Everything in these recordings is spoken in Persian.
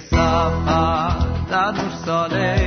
سفر در نور سالکم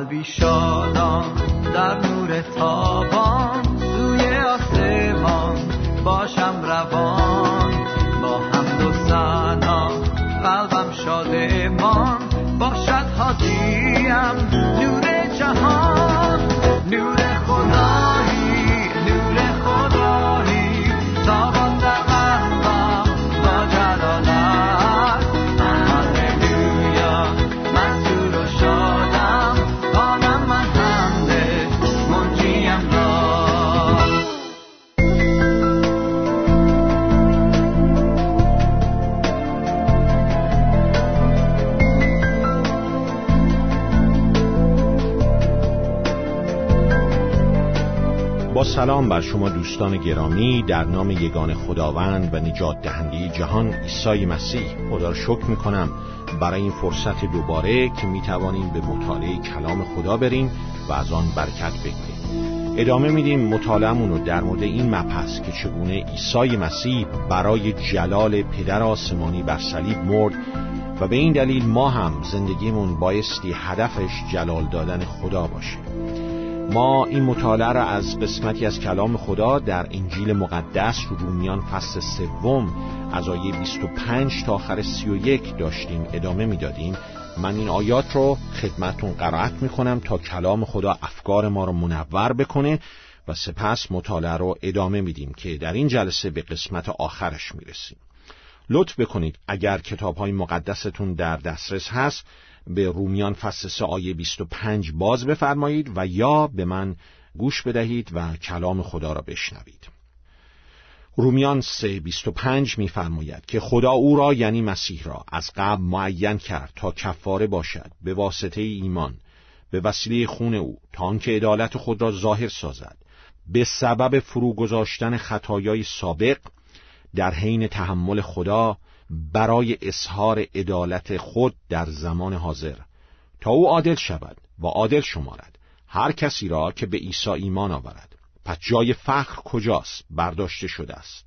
قلبی شادان در نور تابان با سلام بر شما دوستان گرامی در نام یگان خداوند و نجات دهنده جهان عیسی مسیح. خدا را شکر می کنم برای این فرصت دوباره که می توانیم به مطالعه کلام خدا بریم و از آن برکت بگیریم. ادامه میدیم مطالعهمون رو در مورد این مبحث که چگونه عیسی مسیح برای جلال پدر آسمانی بر صلیب مرد و به این دلیل ما هم زندگیمون بایستی هدفش جلال دادن خدا باشه. ما این مطالعه را از قسمتی از کلام خدا در انجیل مقدس رومیان فصل سوم از آیه 25 تا آخر 31 داشتیم ادامه می‌دادیم. من این آیات رو خدمتون قرائت می‌کنم تا کلام خدا افکار ما رو منور بکنه و سپس مطالعه رو ادامه میدیم که در این جلسه به قسمت آخرش می‌رسیم. لطف بکنید اگر کتاب های مقدستون در دسترس هست به رومیان فصل 3 آیه 25 باز بفرمایید و یا به من گوش بدهید و کلام خدا را بشنوید. رومیان 3:25 می‌فرماید که خدا او را یعنی مسیح را از قبل معین کرد تا کفاره باشد به واسطه ایمان به وسیله خون او تا آنکه عدالت خود را ظاهر سازد. به سبب فرو گذاشتن خطایای سابق در حین تحمل خدا برای اظهار عدالت خود در زمان حاضر. تا او عادل شود و عادل شمارد هر کسی را که به عیسی ایمان آورد. پس جای فخر کجاست؟ برداشته شده است.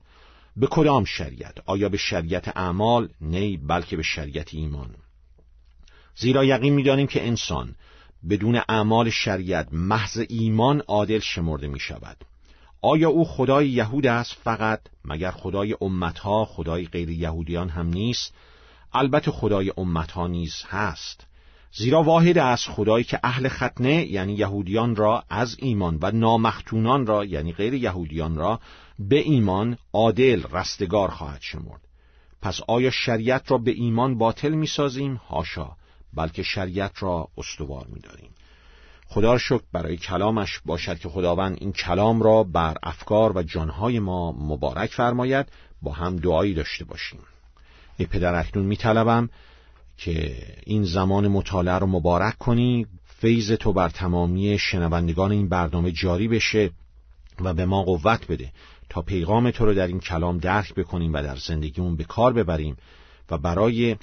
به کدام شریعت؟ آیا به شریعت اعمال؟ نه بلکه به شریعت ایمان. زیرا یقین می‌دانیم که انسان بدون اعمال شریعت محض ایمان عادل شمرده می شود آیا او خدای یهود است فقط؟ مگر خدای امتها خدای غیر یهودیان هم نیست؟ البته خدای امتها نیز هست. زیرا واحد است خدایی که اهل ختنه یعنی یهودیان را از ایمان و نامختونان را یعنی غیر یهودیان را به ایمان عادل رستگار خواهد شمرد. پس آیا شریعت را به ایمان باطل می سازیم؟ هاشا. بلکه شریعت را استوار می داریم. خدا را شکر برای کلامش باشد که خداوند این کلام را بر افکار و جانهای ما مبارک فرماید با هم دعایی داشته باشیم. ای پدر اکنون می طلبم که این زمان مطالعه رو مبارک کنی فیض تو بر تمامی شنوندگان این برنامه جاری بشه و به ما قوت بده تا پیغام تو رو در این کلام درک بکنیم و در زندگیمون به کار ببریم و برای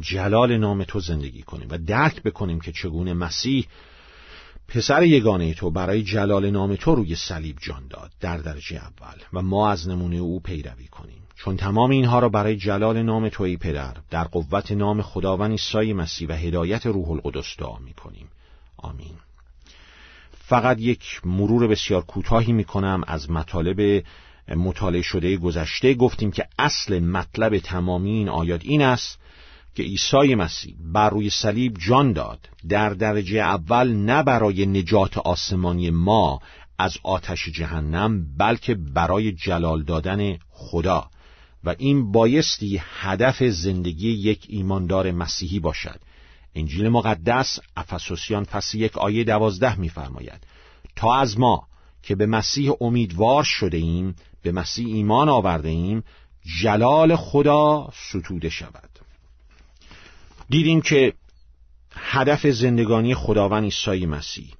جلال نام تو زندگی کنیم و درک بکنیم که چگونه مسیح پسر یگانه تو برای جلال نام تو روی صلیب جان داد در درجه اول و ما از نمونه او پیروی کنیم. چون تمام اینها را برای جلال نام تو ای پدر در قوت نام خداوند عیسی مسیح و هدایت روح القدس دعا می کنیم. آمین. فقط یک مرور بسیار کوتاهی می کنم. از مطالب مطالعه شده گذشته گفتیم که اصل مطلب تمامی این آیات این است که عیسی مسیح بر روی صلیب جان داد. در درجه اول نه برای نجات آسمانی ما از آتش جهنم بلکه برای جلال دادن خدا. و این بایستی هدف زندگی یک ایماندار مسیحی باشد. انجیل مقدس افسوسیان فصل یک آیه دوازده می‌فرماید تا از ما که به مسیح امیدوار شده ایم به مسیح ایمان آورده ایم جلال خدا ستوده شود. دیدیم که هدف زندگانی خداوند عیسی مسیح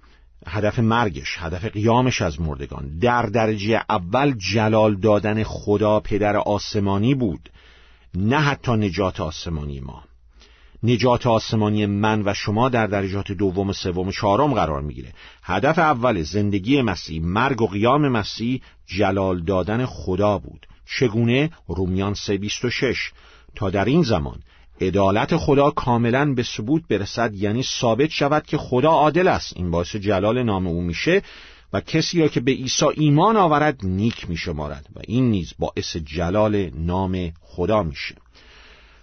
هدف مرگش هدف قیامش از مردگان در درجه اول جلال دادن خدا پدر آسمانی بود نه حتی نجات آسمانی ما. نجات آسمانی من و شما در درجات دوم سوم چهارم قرار می‌گیره. هدف اول زندگی مسیح مرگ و قیام مسیح جلال دادن خدا بود. چگونه؟ رومیان 326 تا در این زمان عدالت خدا کاملا به ثبوت برسد یعنی ثابت شود که خدا عادل است. این باعث جلال نام او میشه و کسی را که به عیسی ایمان آورد نیک میشمارد و این نیز باعث جلال نام خدا میشه.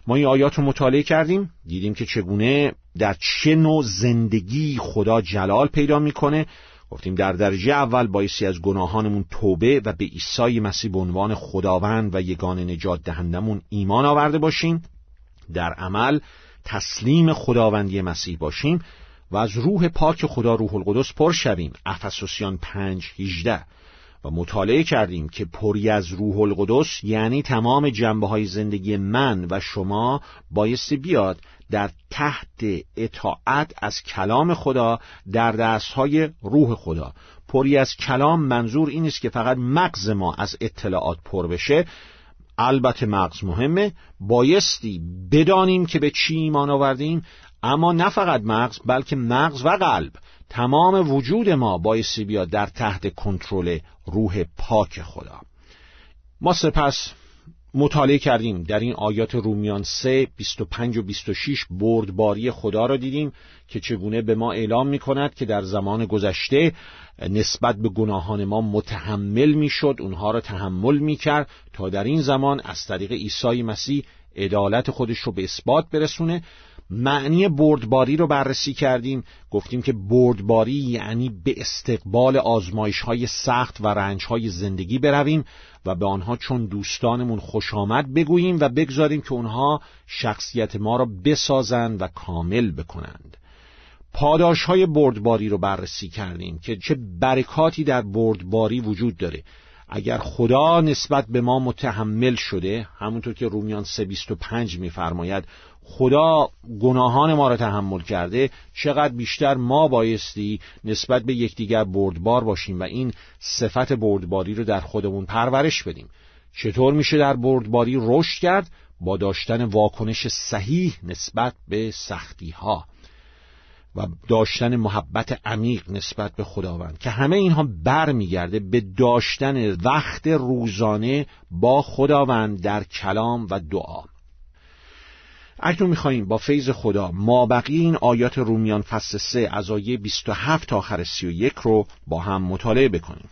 ما این آیات رو مطالعه کردیم دیدیم که چگونه در چه نوع زندگی خدا جلال پیدا می‌کنه. گفتیم در درجه اول بایستی از گناهانمون توبه و به عیسی مسیح به عنوان خداوند و یگان نجات دهندمون ایمان آورده باشیم. در عمل تسلیم خداوندی مسیح باشیم و از روح پاک خدا روح القدس پر شویم. افسوسیان پنج هیجده و مطالعه کردیم که پری از روح القدس یعنی تمام جنبه های زندگی من و شما بایستی بیاد در تحت اطاعت از کلام خدا در دست های روح خدا. پری از کلام منظور این است که فقط مغز ما از اطلاعات پر بشه. البته مغز مهمه بایستی بدانیم که به چی ایمان آوردیم اما نه فقط مغز بلکه مغز و قلب. تمام وجود ما بایستی بیاد در تحت کنترل روح پاک خدا. ما سپس مطالعه کردیم. در این آیات رومیان 3 25 و 26 بردباری خدا را دیدیم که چگونه به ما اعلام می کند که در زمان گذشته نسبت به گناهان ما متحمل می شد اونها را تحمل می کرد تا در این زمان از طریق عیسی مسیح عدالت خودش رو به اثبات برسونه. معنی بردباری رو بررسی کردیم. گفتیم که بردباری یعنی به استقبال آزمایش های سخت و رنج های زندگی برویم. و به آنها چون دوستانمون خوش آمد بگوییم و بگذاریم که اونها شخصیت ما را بسازند و کامل بکنند. پاداش های بردباری رو بررسی کردیم که چه برکاتی در بردباری وجود داره. اگر خدا نسبت به ما متحمل شده همونطور که رومیان 325 میفرماید خدا گناهان ما را تحمل کرده چقدر بیشتر ما بایستی نسبت به یکدیگر بردبار باشیم و این صفت بردباری رو در خودمون پرورش بدیم. چطور میشه در بردباری رشد کرد؟ با داشتن واکنش صحیح نسبت به سختی ها و داشتن محبت عمیق نسبت به خداوند که همه اینها بر میگرده به داشتن وقت روزانه با خداوند در کلام و دعا. اکنون میخواییم با فیض خدا ما بقیه این آیات رومیان فصل 3 از آیه 27 تا آخر 31 رو با هم مطالعه بکنیم.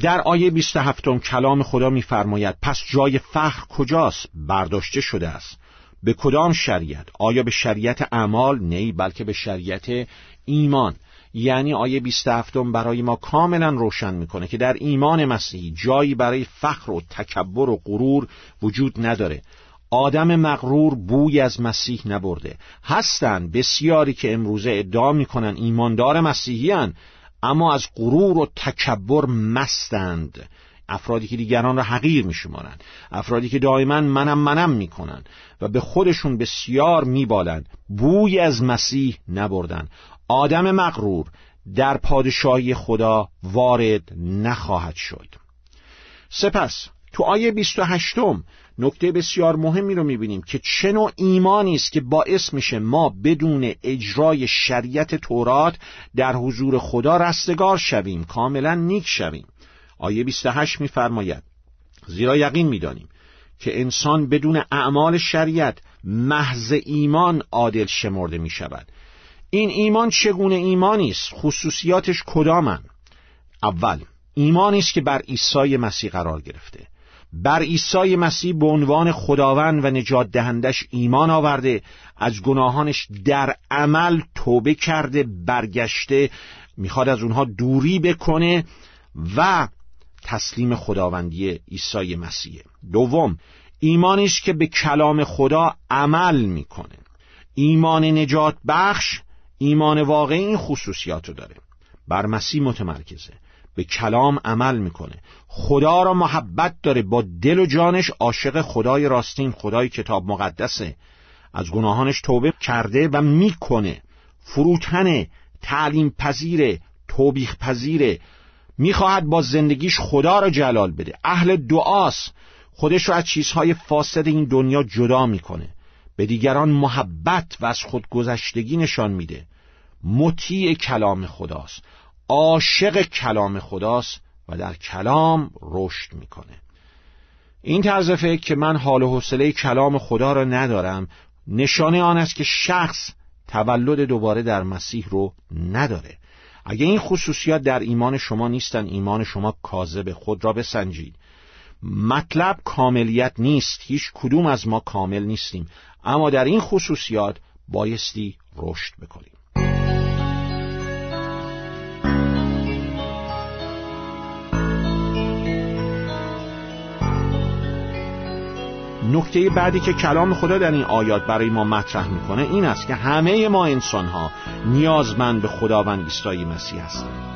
در آیه 27 کلام خدا میفرماید پس جای فخر کجاست؟ برداشته شده است. به کدام شریعت؟ آیا به شریعت اعمال؟ نه بلکه به شریعت ایمان. یعنی آیه 27 برای ما کاملا روشن می‌کنه که در ایمان مسیحی جایی برای فخر و تکبر و غرور وجود نداره. آدم مغرور بوی از مسیح نبرده. هستند بسیاری که امروزه ادعا می‌کنن ایماندار مسیحیان اما از غرور و تکبر مستند. افرادی که دیگران را حقیر میشمارند. افرادی که دائما منم منم می‌کنند و به خودشون بسیار میبالند. بوی از مسیح نبردن آدم مغرور در پادشاهی خدا وارد نخواهد شد. سپس تو آیه 28 نکته بسیار مهمی رو می‌بینیم که چه نوع ایمانی است که باعث میشه ما بدون اجرای شریعت تورات در حضور خدا رستگار شویم کاملا نیک شویم. آیه 28 میفرماید زیرا یقین می‌دانیم که انسان بدون اعمال شریعت محض ایمان عادل شمرده می شود این ایمان چگونه ایمانی است؟ خصوصیاتش کدامن؟ اول ایمانی است که بر عیسی مسیح قرار گرفته. بر عیسی مسیح به عنوان خداوند و نجات دهندش ایمان آورده از گناهانش در عمل توبه کرده برگشته می‌خواد از اونها دوری بکنه و تسلیم خداوندی عیسی مسیح. دوم ایمانیش که به کلام خدا عمل می‌کنه. ایمان نجات بخش ایمان واقعی این خصوصیات داره. بر مسیح متمرکزه. به کلام عمل می‌کنه. خدا را محبت داره. با دل و جانش عاشق خدای راستین خدای کتاب مقدسه. از گناهانش توبه کرده و می‌کنه. فروتنه تعلیم پذیره توبیخ پذیره. می‌خواهد با زندگیش خدا را جلال بده. اهل دعاست. خودش رو از چیزهای فاسد این دنیا جدا می‌کنه. به دیگران محبت و از خودگذشتگی نشان میده. مطیع کلام خداست. عاشق کلام خداست و در کلام رشد می‌کنه. این طرز فکر که من حال و حوصله کلام خدا را ندارم نشانه آن است که شخص تولد دوباره در مسیح رو نداره. اگه این خصوصیات در ایمان شما نیستن ایمان شما کاذب خود را بسنجید. مطلب کاملیت نیست. هیچ کدوم از ما کامل نیستیم. اما در این خصوصیات بایستی رشد بکنیم. نکته بعدی که کلام خدا در این آیات برای ما مطرح می‌کنه این است که همه ما انسان ها نیازمند به خداوند عیسی مسیح هستند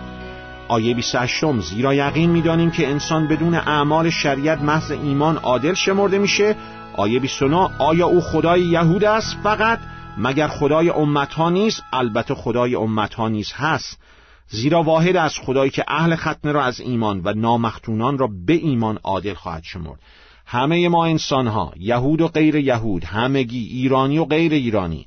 آیه 28 زیرا یقین می‌دانیم که انسان بدون اعمال شریعت محض ایمان عادل شمرده میشه. آیه 29 آیا او خدای یهود است؟ فقط مگر خدای امت ها نیست؟ البته خدای امت ها نیست هست. زیرا واحد از خدایی که اهل ختنه را از ایمان و نامختونان را به ایمان عادل خواهد شمرد. همه ما انسان ها یهود و غیر یهود همگی ایرانی و غیر ایرانی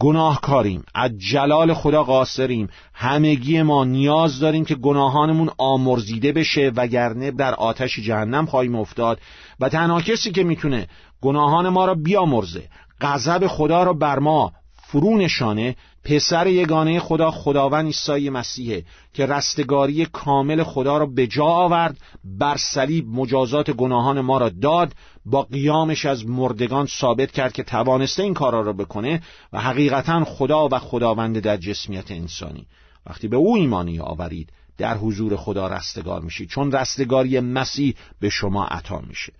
گناهکاریم از جلال خدا قاصریم. همگی ما نیاز داریم که گناهانمون آمرزیده بشه وگرنه در آتش جهنم خواهیم افتاد. و تنها کسی که می‌تونه گناهان ما را بیامرزه غضب خدا را بر ما فرو نشانه پسر یگانه خدا خداوند عیسی مسیحه که رستگاری کامل خدا را به جا آورد بر صلیب مجازات گناهان ما را داد با قیامش از مردگان ثابت کرد که توانسته این کارا را بکنه و حقیقتا خدا و خداوند در جسمیت انسانی. وقتی به او ایمانی آورید در حضور خدا رستگار میشید چون رستگاری مسیح به شما عطا میشه.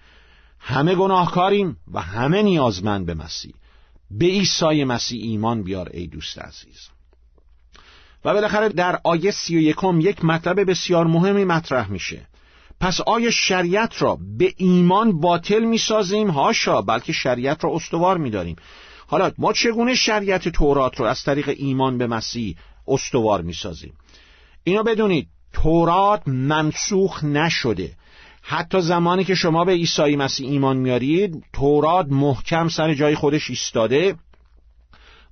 همه گناهکاریم و همه نیازمند به مسیح. به عیسی مسیح ایمان بیار ای دوست عزیز. و بالاخره در آیه سی و یکم یک مطلب بسیار مهمی مطرح میشه. پس آیا شریعت را به ایمان باطل می‌سازیم؟ هاشا بلکه شریعت را استوار میداریم. حالا ما چگونه شریعت تورات رو از طریق ایمان به مسیح استوار می‌سازیم؟ اینو بدونید تورات منسوخ نشده. حتی زمانی که شما به عیسی مسیح ایمان میارید تورات محکم سر جای خودش ایستاده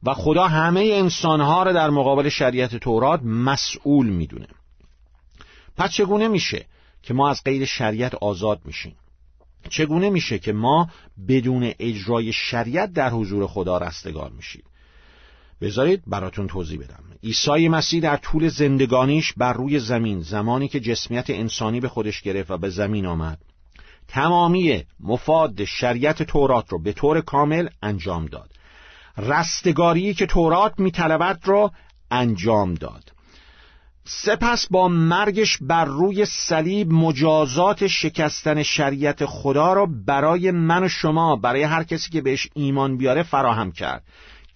و خدا همه انسانها را در مقابل شریعت تورات مسئول می‌دونه. پس چگونه میشه که ما از قید شریعت آزاد میشیم؟ چگونه میشه که ما بدون اجرای شریعت در حضور خدا رستگار میشیم؟ بذارید براتون توضیح بدم. عیسی مسیح در طول زندگانیش بر روی زمین زمانی که جسمیت انسانی به خودش گرفت و به زمین آمد تمامی مفاد شریعت تورات رو به طور کامل انجام داد. رستگاری که تورات میطلبد را انجام داد. سپس با مرگش بر روی صلیب مجازات شکستن شریعت خدا را برای من و شما برای هر کسی که بهش ایمان بیاره فراهم کرد.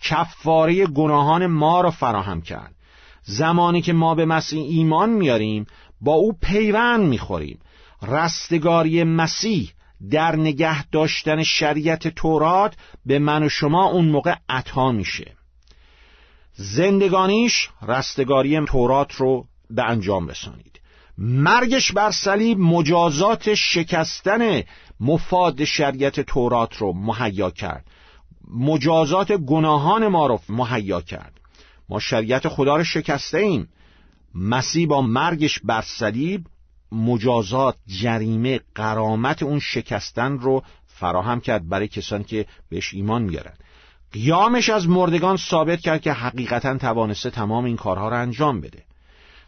کفاره گناهان ما را فراهم کرد. زمانی که ما به مسیح ایمان میاریم با او پیوند می‌خوریم. رستگاری مسیح در نگه داشتن شریعت تورات به من و شما اون موقع عطا میشه. زندگانیش رستگاری تورات رو به انجام رسانید. مرگش بر صلیب مجازات شکستن مفاد شریعت تورات رو مهیا کرد. مجازات گناهان ما رو مهیا کرد. ما شریعت خدا رو شکسته ایم. مسیح با مرگش بر صلیب مجازات جریمه قرامت اون شکستن رو فراهم کرد برای کسانی که بهش ایمان میارن قیامش از مردگان ثابت کرد که حقیقتا توانسته تمام این کارها رو انجام بده.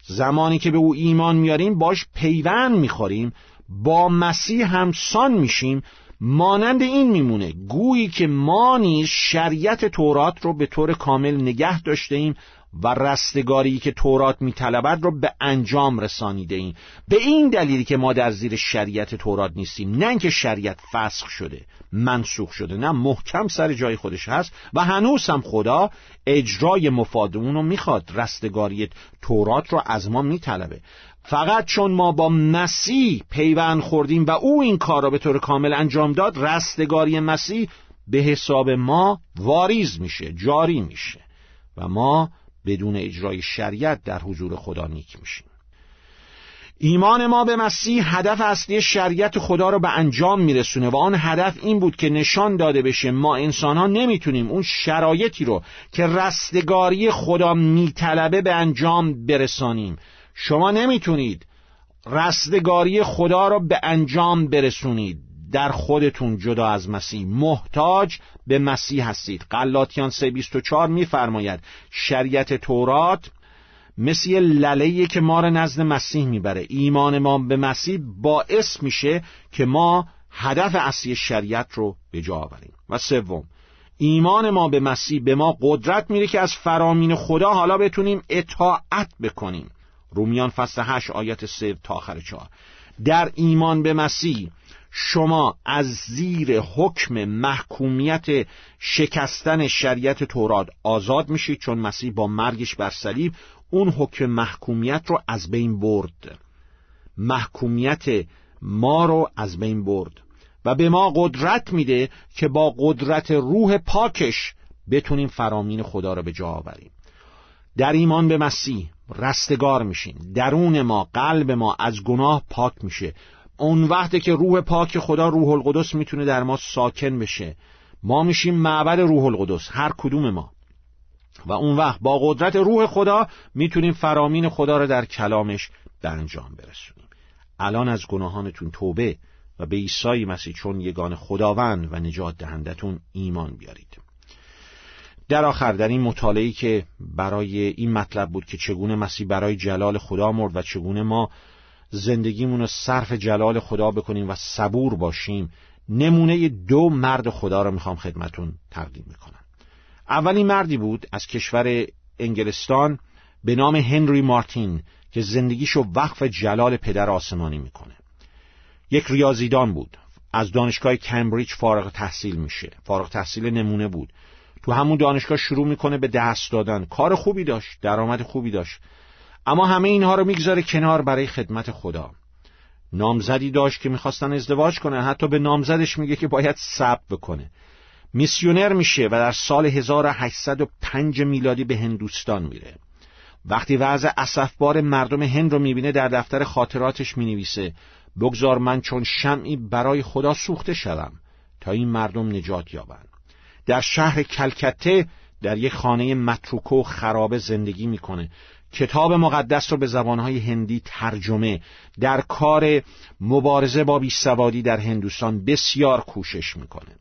زمانی که به او ایمان میاریم باش پیوند می‌خوریم با مسیح همسان میشیم مانند این میمونه گویی که ما نیز شریعت تورات رو به طور کامل نگه داشته ایم و رستگاری که تورات میطلبد رو به انجام رسانیده ایم. به این دلیلی که ما در زیر شریعت تورات نیستیم. نه اینکه شریعت فسخ شده منسوخ شده نه محکم سر جای خودش هست و هنوز هم خدا اجرای مفاد اون رو می‌خواد. رستگاری تورات رو از ما میطلبه. فقط چون ما با مسیح پیوند خوردیم و او این کار را به طور کامل انجام داد رستگاری مسیح به حساب ما واریز میشه جاری میشه. و ما بدون اجرای شریعت در حضور خدا نیک میشیم. ایمان ما به مسیح هدف اصلی شریعت خدا رو به انجام میرسونه و آن هدف این بود که نشان داده بشه ما انسان ها نمی‌تونیم اون شرایطی رو که رستگاری خدا میطلبه به انجام برسانیم. شما نمی‌تونید رستگاری خدا را به انجام برسونید. در خودتون جدا از مسیح. محتاج به مسیح هستید. قلاتیان 3.24 میفرماید شریعت تورات مثل للهیه که ما را نزد مسیح می‌بره. ایمان ما به مسیح باعث میشه که ما هدف اصلی شریعت رو به جا آوریم. و سوم ایمان ما به مسیح به ما قدرت میده که از فرامین خدا حالا بتونیم اطاعت بکنیم. رومیان فصل 8 آیت 3 تا آخر 4 در ایمان به مسیح شما از زیر حکم محکومیت شکستن شریعت تورات آزاد میشید چون مسیح با مرگش بر صلیب اون حکم محکومیت رو از بین برد. محکومیت ما رو از بین برد. و به ما قدرت میده که با قدرت روح پاکش بتونیم فرامین خدا رو به جا آوریم. در ایمان به مسیح رستگار میشیم. درون ما قلب ما از گناه پاک میشه. اون وقتی که روح پاک خدا روح القدس می‌تونه در ما ساکن بشه. ما میشیم معبد روح القدس هر کدوم ما. و اون وقت با قدرت روح خدا می‌تونیم فرامین خدا رو در کلامش به انجام برسونیم. الان از گناهانتون توبه و به عیسی مسیح چون یگان خداوند و نجات دهندتون ایمان بیارید. در آخر در این مطالعه که برای این مطلب بود که چگونه مسیح برای جلال خدا مرد و چگونه ما زندگیمون رو صرف جلال خدا بکنیم و صبور باشیم. نمونه دو مرد خدا رو می‌خوام خدمتون تقدیم می‌کنم. اولین مردی بود از کشور انگلستان به نام هنری مارتین که زندگیشو وقف جلال پدر آسمانی می‌کنه. یک ریاضیدان بود. از دانشگاه کمبریج فارغ تحصیل میشه. فارغ تحصیل نمونه بود. تو همون دانشگاه شروع می‌کنه به دست دادن. کار خوبی داشت. درآمد خوبی داشت. اما همه اینها رو می‌گذاره کنار برای خدمت خدا. نامزدی داشت که می‌خواستن ازدواج کنه حتی به نامزدش میگه که باید صبر بکنه. میسیونر میشه و در سال 1805 میلادی به هندوستان میره. وقتی وضع اسفبار مردم هند رو می‌بینه در دفتر خاطراتش می‌نویسه بگذار من چون شمعی برای خدا سوخته شدم تا این مردم نجات یابند. در شهر کلکته در یک خانه متروکه و خرابه زندگی می‌کنه. کتاب مقدس رو به زبانهای هندی ترجمه. در کار مبارزه با بیسوادی در هندوستان بسیار کوشش می‌کنه.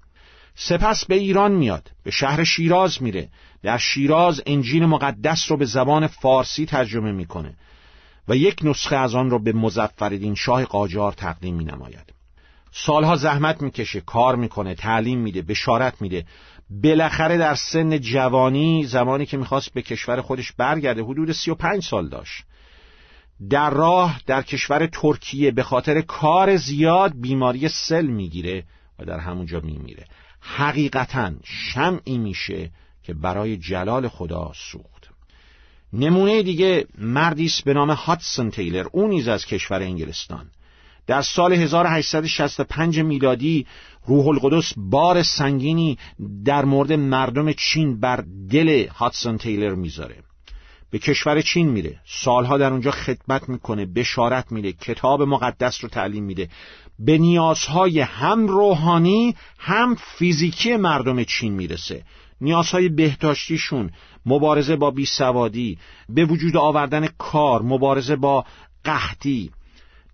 سپس به ایران میاد به شهر شیراز میره. در شیراز انجیل مقدس رو به زبان فارسی ترجمه می‌کنه و یک نسخه از آن رو به مزفردین شاه قاجار تقدیم مینماید. سالها زحمت می‌کشه کار می‌کنه تعلیم میده بشارت میده. بالاخره در سن جوانی زمانی که می‌خواست به کشور خودش برگرده حدود سی و پنج سال داشت. در راه در کشور ترکیه به خاطر کار زیاد بیماری سل می‌گیره و در همونجا میمیره. حقیقتا شمعی میشه که برای جلال خدا سوخت. نمونه دیگه مردی است به نام هاتسون تیلر. اون نیز از کشور انگلستان. در سال 1865 میلادی روح القدس بار سنگینی در مورد مردم چین بر دل هاتسون تیلر می‌ذاره. به کشور چین میره. سالها در اونجا خدمت می‌کنه بشارت میده کتاب مقدس رو تعلیم میده. به نیازهای هم روحانی هم فیزیکی مردم چین می‌رسه. نیازهای بهداشتیشون مبارزه با بیسوادی به وجود آوردن کار مبارزه با قحطی.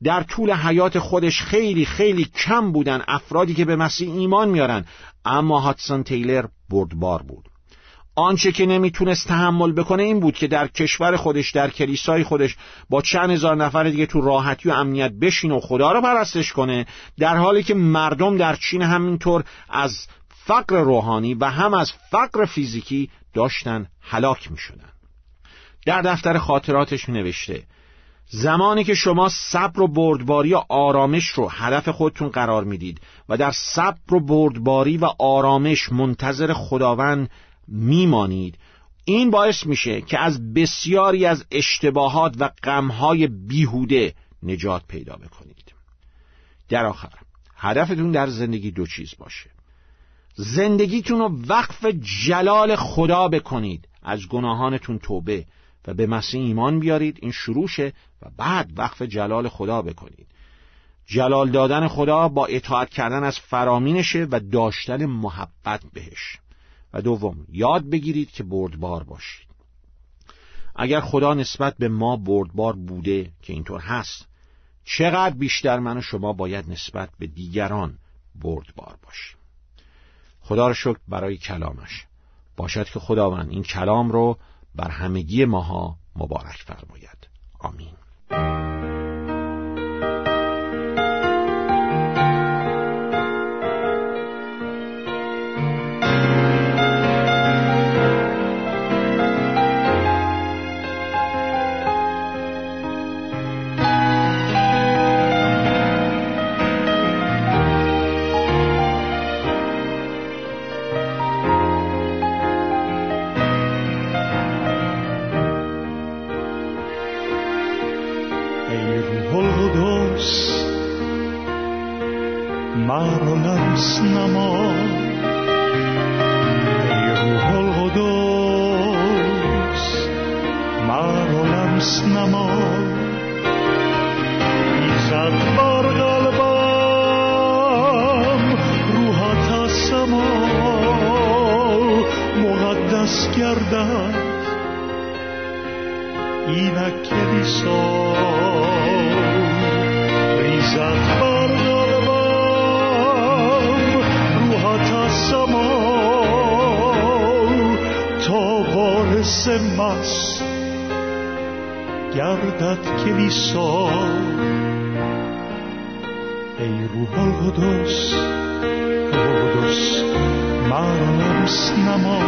در طول حیات خودش خیلی خیلی کم بودن افرادی که به مسیح ایمان میارن اما هاتسون تیلر بردبار بود آنچه که نمی‌تونست تحمل بکنه این بود که در کشور خودش در کلیسای خودش با چند هزار نفر دیگه تو راحتی و امنیت بشین و خدا رو پرستش کنه در حالی که مردم در چین همینطور از فقر روحانی و هم از فقر فیزیکی داشتن هلاک می شدن. در دفتر خاطراتش نوشته زمانی که شما صبر و بردباری و آرامش رو هدف خودتون قرار می‌دید و در صبر و بردباری و آرامش منتظر خداوند میمانید این باعث میشه که از بسیاری از اشتباهات و غمهای بیهوده نجات پیدا بکنید. در آخر هدفتون در زندگی دو چیز باشه. زندگیتون رو وقف جلال خدا بکنید از گناهانتون توبه. و به مسیح ایمان بیارید این شروعشه و بعد وقف جلال خدا بکنید. جلال دادن خدا با اطاعت کردن از فرامینشه و داشتن محبت بهش. و دوم یاد بگیرید که بردبار باشید. اگر خدا نسبت به ما بردبار بوده که اینطور هست چقدر بیشتر من و شما باید نسبت به دیگران بردبار باشیم. خدا را شکر برای کلامش. باشد که خداوند این کلام رو بر همگی ماها مبارک فرماید. آمین. σε μας και αρτάτ και μισό. Ειρουβολγοντός, βοδός, μάλλον στην αμό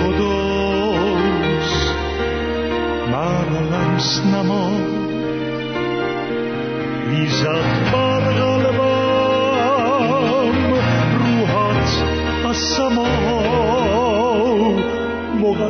Ειρουβολγοντός, μάλλον στην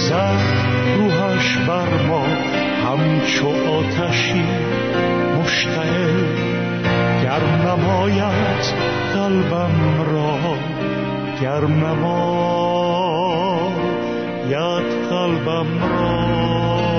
میریزد روحش بر ما. همچو آتشی مشتعل گرم نماید قلبم را. گرم نماید قلبم را.